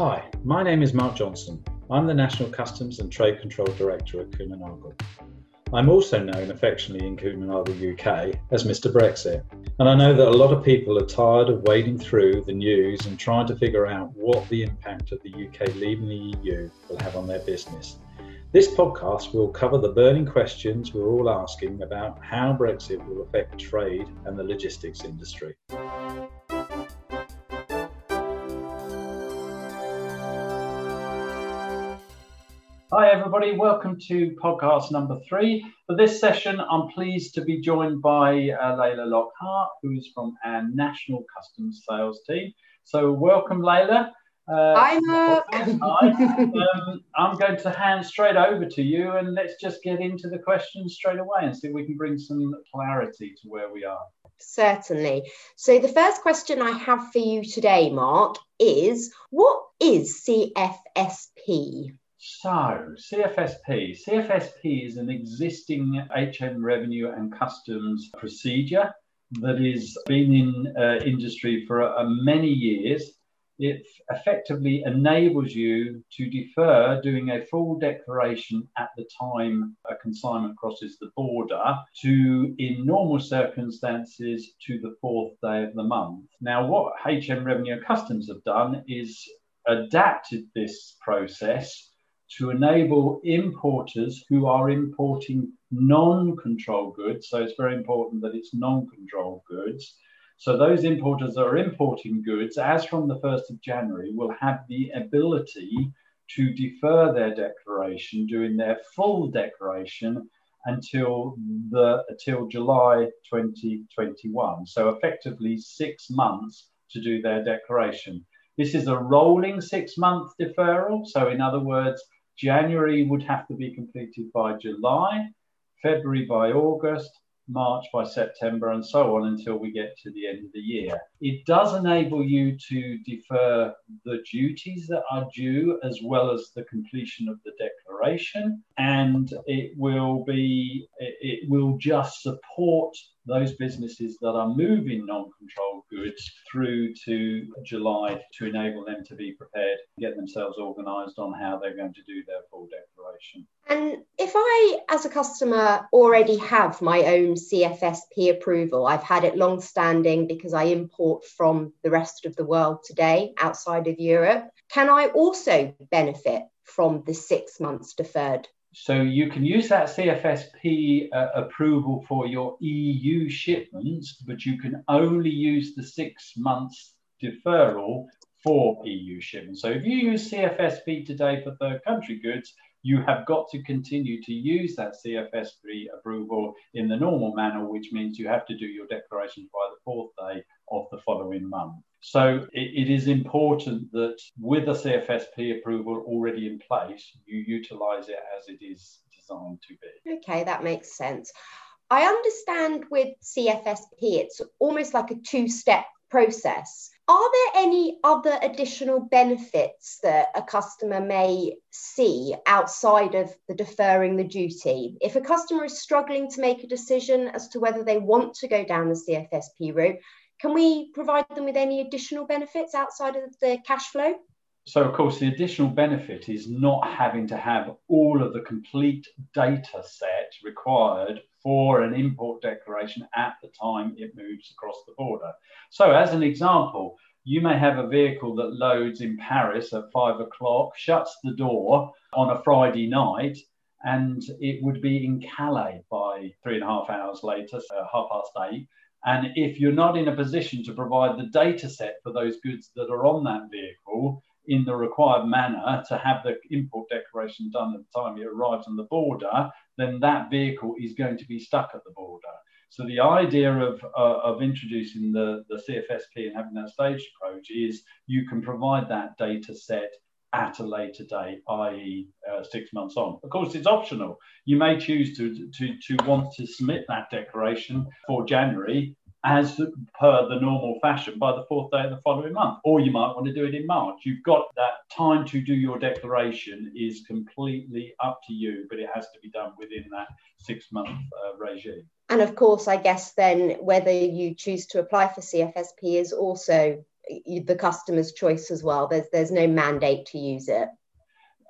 Hi, my name is Mark Johnson. I'm the National Customs and Trade Control Director at Kuehne I'm also known affectionately in Kuehne UK as Mr. Brexit. And I know that a lot of people are tired of wading through the news and trying to figure out what the impact of the UK leaving the EU will have on their business. This podcast will cover the burning questions we're all asking about how Brexit will affect trade and the logistics industry. Hi, everybody. Welcome to podcast number three. For this session, I'm pleased to be joined by uh, Layla Lockhart, who's from our National Customs Sales team. So, welcome, Layla. Uh, Hi, Mark. um, I'm going to hand straight over to you and let's just get into the questions straight away and see if we can bring some clarity to where we are. Certainly. So, the first question I have for you today, Mark, is what is CFSP? So, CFSP. CFSP is an existing HM revenue and customs procedure that has been in uh, industry for uh, many years. It effectively enables you to defer doing a full declaration at the time a consignment crosses the border to, in normal circumstances, to the fourth day of the month. Now, what HM Revenue and Customs have done is adapted this process to enable importers who are importing non control goods, so it's very important that it's non control goods. So, those importers that are importing goods, as from the 1st of January, will have the ability to defer their declaration, doing their full declaration until the until July 2021. So effectively six months to do their declaration. This is a rolling six month deferral. So in other words, January would have to be completed by July, February by August, March by September, and so on until we get to the end of the year. It does enable you to defer the duties that are due as well as the completion of the declaration, and it will be it will just support those businesses that are moving non-controlled goods through to July to enable them to be prepared, get themselves organised on how they're going to do their full declaration. And if I, as a customer, already have my own CFSP approval, I've had it long standing because I import from the rest of the world today outside of Europe, can I also benefit from the six months deferred so you can use that CFSP uh, approval for your EU shipments, but you can only use the six months deferral for EU shipments. So if you use CFSP today for third country goods, you have got to continue to use that CFSP approval in the normal manner, which means you have to do your declarations by the fourth day of the following month. So it, it is important that with a CFSP approval already in place, you utilize it as it is designed to be. Okay, that makes sense. I understand with CFSP, it's almost like a two step process. Are there any other additional benefits that a customer may see outside of the deferring the duty? If a customer is struggling to make a decision as to whether they want to go down the CFSP route, can we provide them with any additional benefits outside of the cash flow? So, of course, the additional benefit is not having to have all of the complete data set required for an import declaration at the time it moves across the border. So, as an example, you may have a vehicle that loads in Paris at five o'clock, shuts the door on a Friday night, and it would be in Calais by three and a half hours later, so half past eight. And if you're not in a position to provide the data set for those goods that are on that vehicle in the required manner to have the import declaration done at the time it arrives on the border, then that vehicle is going to be stuck at the border. So the idea of, uh, of introducing the, the CFSP and having that staged approach is you can provide that data set at a later date, i.e., uh, six months on. Of course, it's optional. You may choose to, to, to want to submit that declaration for January as per the normal fashion by the fourth day of the following month, or you might want to do it in March. You've got that time to do your declaration is completely up to you, but it has to be done within that six month uh, regime. And of course, I guess then whether you choose to apply for CFSP is also the customer's choice as well? There's there's no mandate to use it.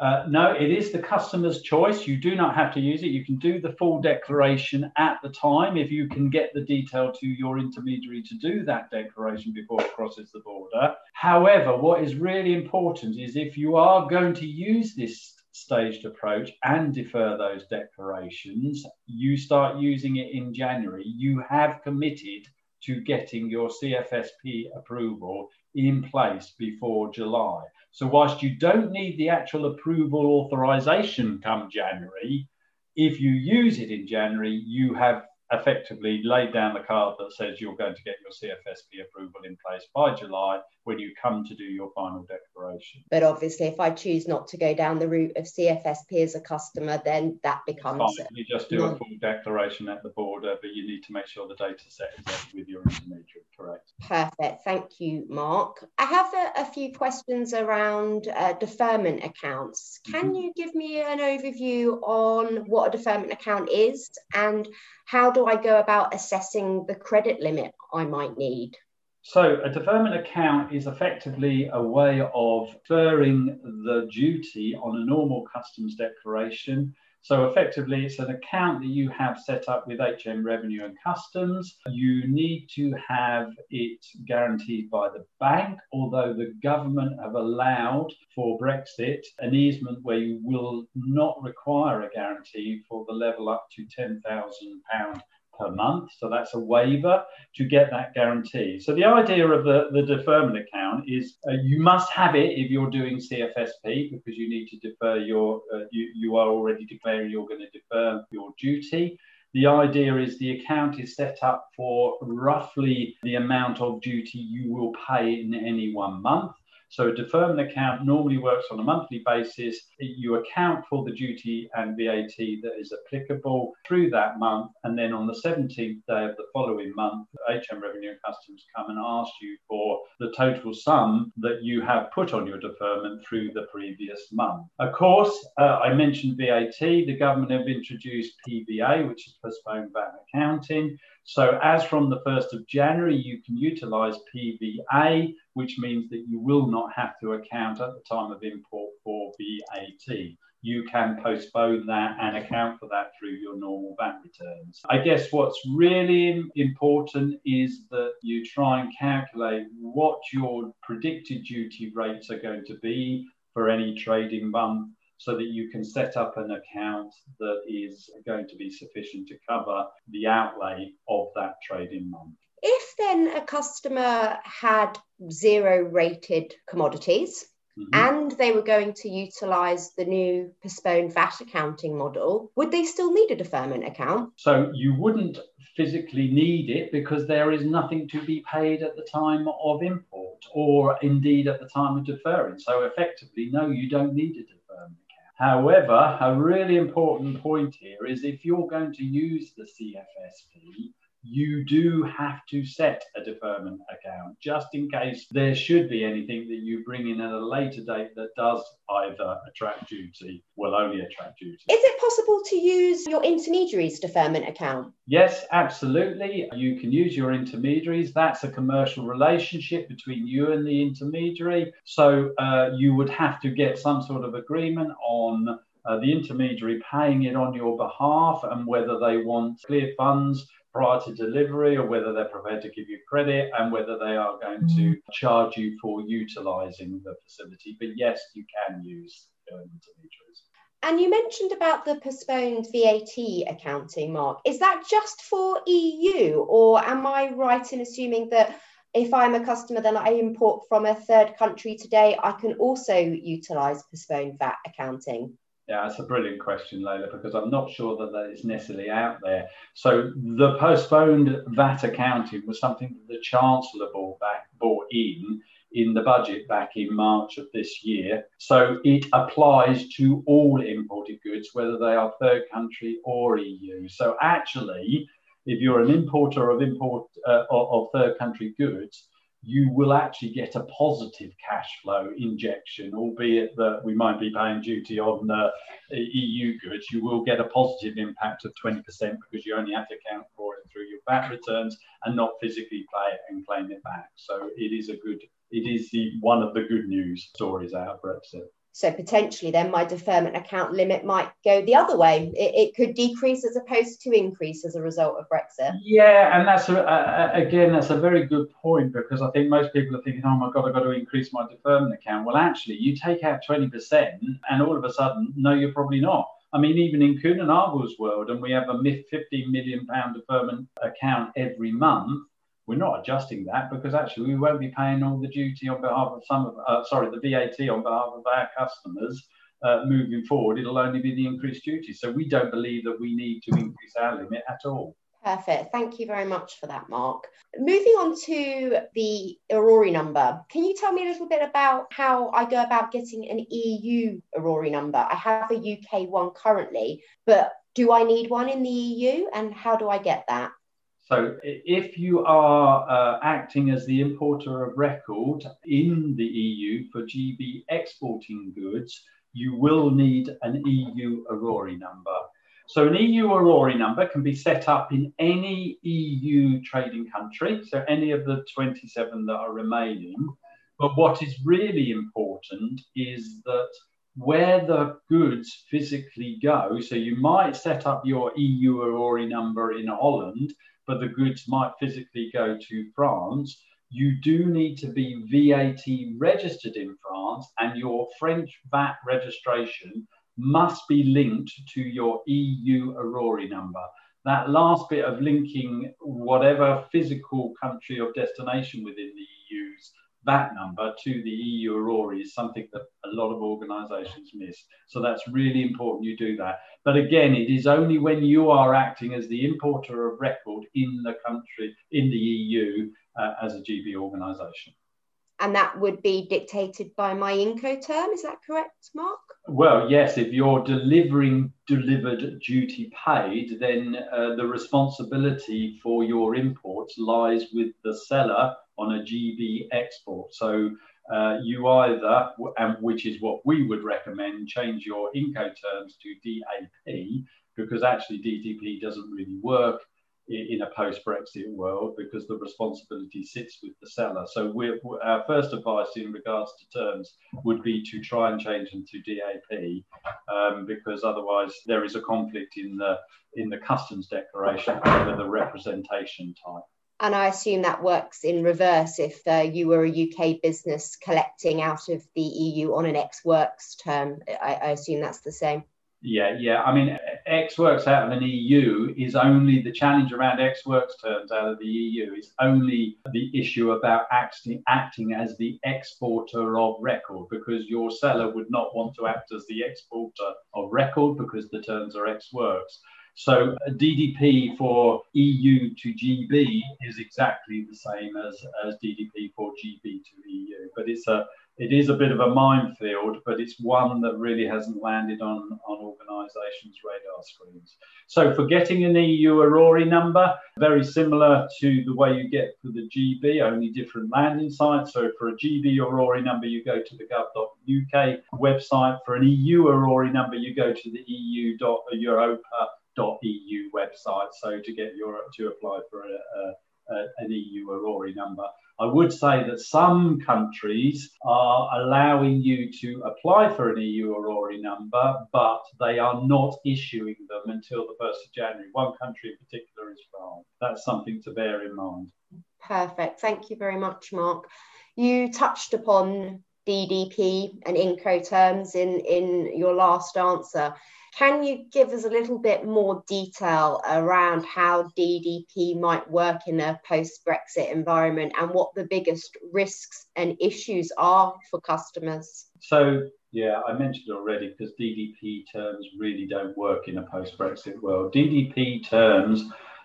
Uh, no, it is the customer's choice. You do not have to use it. You can do the full declaration at the time if you can get the detail to your intermediary to do that declaration before it crosses the border. However, what is really important is if you are going to use this staged approach and defer those declarations, you start using it in January. You have committed to getting your CFSP approval in place before July. So, whilst you don't need the actual approval authorization come January, if you use it in January, you have effectively laid down the card that says you're going to get your CFSP approval in place by July when you come to do your final declaration. But obviously, if I choose not to go down the route of CFSP as a customer, then that becomes. Fine. You just do a full declaration at the border, but you need to make sure the data set is up with your intermediary, correct? Perfect. Thank you, Mark. I have a, a few questions around uh, deferment accounts. Can mm-hmm. you give me an overview on what a deferment account is and how do I go about assessing the credit limit I might need? So, a deferment account is effectively a way of deferring the duty on a normal customs declaration so effectively, it's an account that you have set up with HM Revenue and Customs. You need to have it guaranteed by the bank, although the government have allowed for Brexit an easement where you will not require a guarantee for the level up to £10,000 per month. So that's a waiver to get that guarantee. So the idea of the, the deferment account is uh, you must have it if you're doing CFSP because you need to defer your, uh, you, you are already declaring you're going to defer your duty. The idea is the account is set up for roughly the amount of duty you will pay in any one month. So a deferment account normally works on a monthly basis. You account for the duty and VAT that is applicable through that month. And then on the 17th day of the following month, HM Revenue and Customs come and ask you for the total sum that you have put on your deferment through the previous month. Of course, uh, I mentioned VAT. The government have introduced PVA, which is postponed VAT accounting. So as from the 1st of January, you can utilize PVA, which means that you will not have to account at the time of import for VAT. You can postpone that and account for that through your normal VAT returns. I guess what's really important is that you try and calculate what your predicted duty rates are going to be for any trading month so that you can set up an account that is going to be sufficient to cover the outlay of that trading month. If then a customer had zero rated commodities, Mm-hmm. and they were going to utilize the new postponed VAT accounting model, would they still need a deferment account? So you wouldn't physically need it because there is nothing to be paid at the time of import or indeed at the time of deferring. So effectively, no, you don't need a deferment However, a really important point here is if you're going to use the CFSP, you do have to set a deferment account just in case there should be anything that you bring in at a later date that does either attract duty, will only attract duty. Is it possible to use your intermediaries deferment account? Yes, absolutely. You can use your intermediaries. That's a commercial relationship between you and the intermediary. So uh, you would have to get some sort of agreement on. Uh, the intermediary paying it on your behalf and whether they want clear funds prior to delivery or whether they're prepared to give you credit and whether they are going to mm. charge you for utilizing the facility. But yes, you can use intermediaries. And you mentioned about the postponed VAT accounting, Mark. Is that just for EU, or am I right in assuming that if I'm a customer that I import from a third country today, I can also utilize postponed VAT accounting? Yeah, that's a brilliant question, Layla, because I'm not sure that that is necessarily out there. So the postponed VAT accounting was something that the Chancellor brought back, in in the budget back in March of this year. So it applies to all imported goods, whether they are third country or EU. So actually, if you're an importer of import uh, of third country goods, you will actually get a positive cash flow injection, albeit that we might be paying duty on uh, EU goods. You will get a positive impact of 20% because you only have to account for it through your VAT returns and not physically pay it and claim it back. So it is a good it is the one of the good news stories out of Brexit. So potentially, then my deferment account limit might go the other way. It, it, could decrease as opposed to increase as a result of Brexit. Yeah, and that's a, a, again that's a very good point because I think most people are thinking, oh my god, I've got to increase my deferment account. Well, actually, you take out twenty percent, and all of a sudden, no, you're probably not. I mean, even in Kuehne Nagel's world, and we have a 15 million pound deferment account every month we're not adjusting that because actually we won't be paying all the duty on behalf of some of, uh, sorry, the VAT on behalf of our customers uh, moving forward. It'll only be the increased duty. So we don't believe that we need to increase our limit at all. Perfect. Thank you very much for that, Mark. Moving on to the EORI number, can you tell me a little bit about how I go about getting an EU EORI number? I have a UK one currently, but do I need one in the EU and how do I get that? So, if you are uh, acting as the importer of record in the EU for GB exporting goods, you will need an EU EORI number. So, an EU EORI number can be set up in any EU trading country, so any of the 27 that are remaining. But what is really important is that where the goods physically go, so you might set up your EU EORI number in Holland but the goods might physically go to France, you do need to be VAT registered in France, and your French VAT registration must be linked to your EU EORI number. That last bit of linking whatever physical country of destination within the VAT number to the EU EORI is something that a lot of organizations miss. So that's really important you do that. But again, it is only when you are acting as the importer of record in the country, in the EU, uh, as a GB organization. And that would be dictated by my Incoterm, is that correct, Mark? Well, yes, if you're delivering delivered duty paid, then uh, the responsibility for your imports lies with the seller on a GB export. So uh, you either, and which is what we would recommend, change your Incoterms to DAP because actually DDP doesn't really work in a post-Brexit world because the responsibility sits with the seller. So our first advice in regards to terms would be to try and change them to DAP um, because otherwise there is a conflict in the in the customs declaration over the representation type. And I assume that works in reverse if uh, you were a UK business collecting out of the EU on an ex works term. I, I assume that's the same. Yeah, yeah. I mean, ex works out of an EU is only the challenge around ex works terms out of the EU is only the issue about acting, acting as the exporter of record because your seller would not want to act as the exporter of record because the terms are ex works. So DDP for EU to GB is exactly the same as, as DDP for GB to EU, but it's a it is a bit of a minefield, but it's one that really hasn't landed on, on organisations' radar screens. So for getting an EU EORI number, very similar to the way you get for the GB, only different landing sites. So for a GB EORI number, you go to the gov.uk website. For an EU EORI number, you go to the eu.europa EU website. So to get your to apply for a, a, an EU EORI number. I would say that some countries are allowing you to apply for an EU EORI number, but they are not issuing them until the 1st of January. One country in particular is France. That's something to bear in mind. Perfect. Thank you very much, Mark. You touched upon DDP and Incoterms in, in your last answer. Can you give us a little bit more detail around how DDP might work in a post Brexit environment and what the biggest risks and issues are for customers? So, yeah, I mentioned already because DDP terms really don't work in a post Brexit world. DDP terms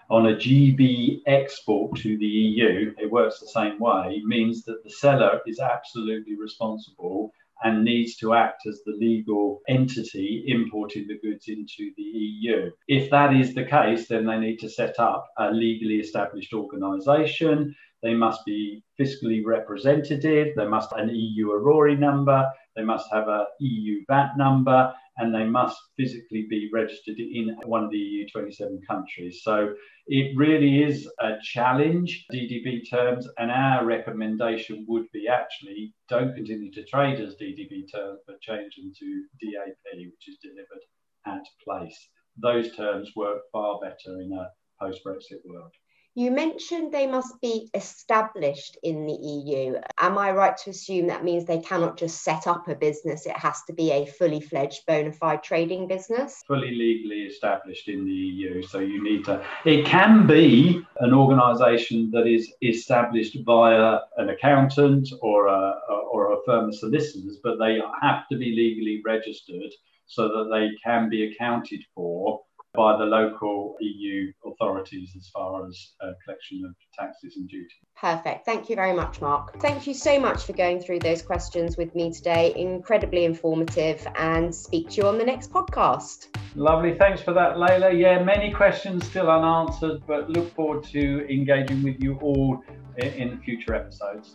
on a GB export to the EU, it works the same way, means that the seller is absolutely responsible and needs to act as the legal entity importing the goods into the EU. If that is the case, then they need to set up a legally established organisation. They must be fiscally representative. They must have an EU EORI number. they must have a EU VAT number, and they must physically be registered in one of the EU 27 countries. So it really is a challenge, DDP terms, and our recommendation would be actually don't continue to trade as DDP terms, but change them to DAP, which is delivered at place. Those terms work far better in a post Brexit world. You mentioned they must be established in the EU. Am I right to assume that means they cannot just set up a business? It has to be a fully fledged bona fide trading business? Fully legally established in the EU. So you need to, it can be an organisation that is established via an accountant or a, or a firm of solicitors, but they have to be legally registered so that they can be accounted for by the local EU authorities as far as uh, collection of taxes and duties. Perfect. Thank you very much, Mark. Thank you so much for going through those questions with me today. Incredibly informative, and speak to you on the next podcast. Lovely. Thanks for that, Layla. Yeah, many questions still unanswered, but look forward to engaging with you all in, in future episodes.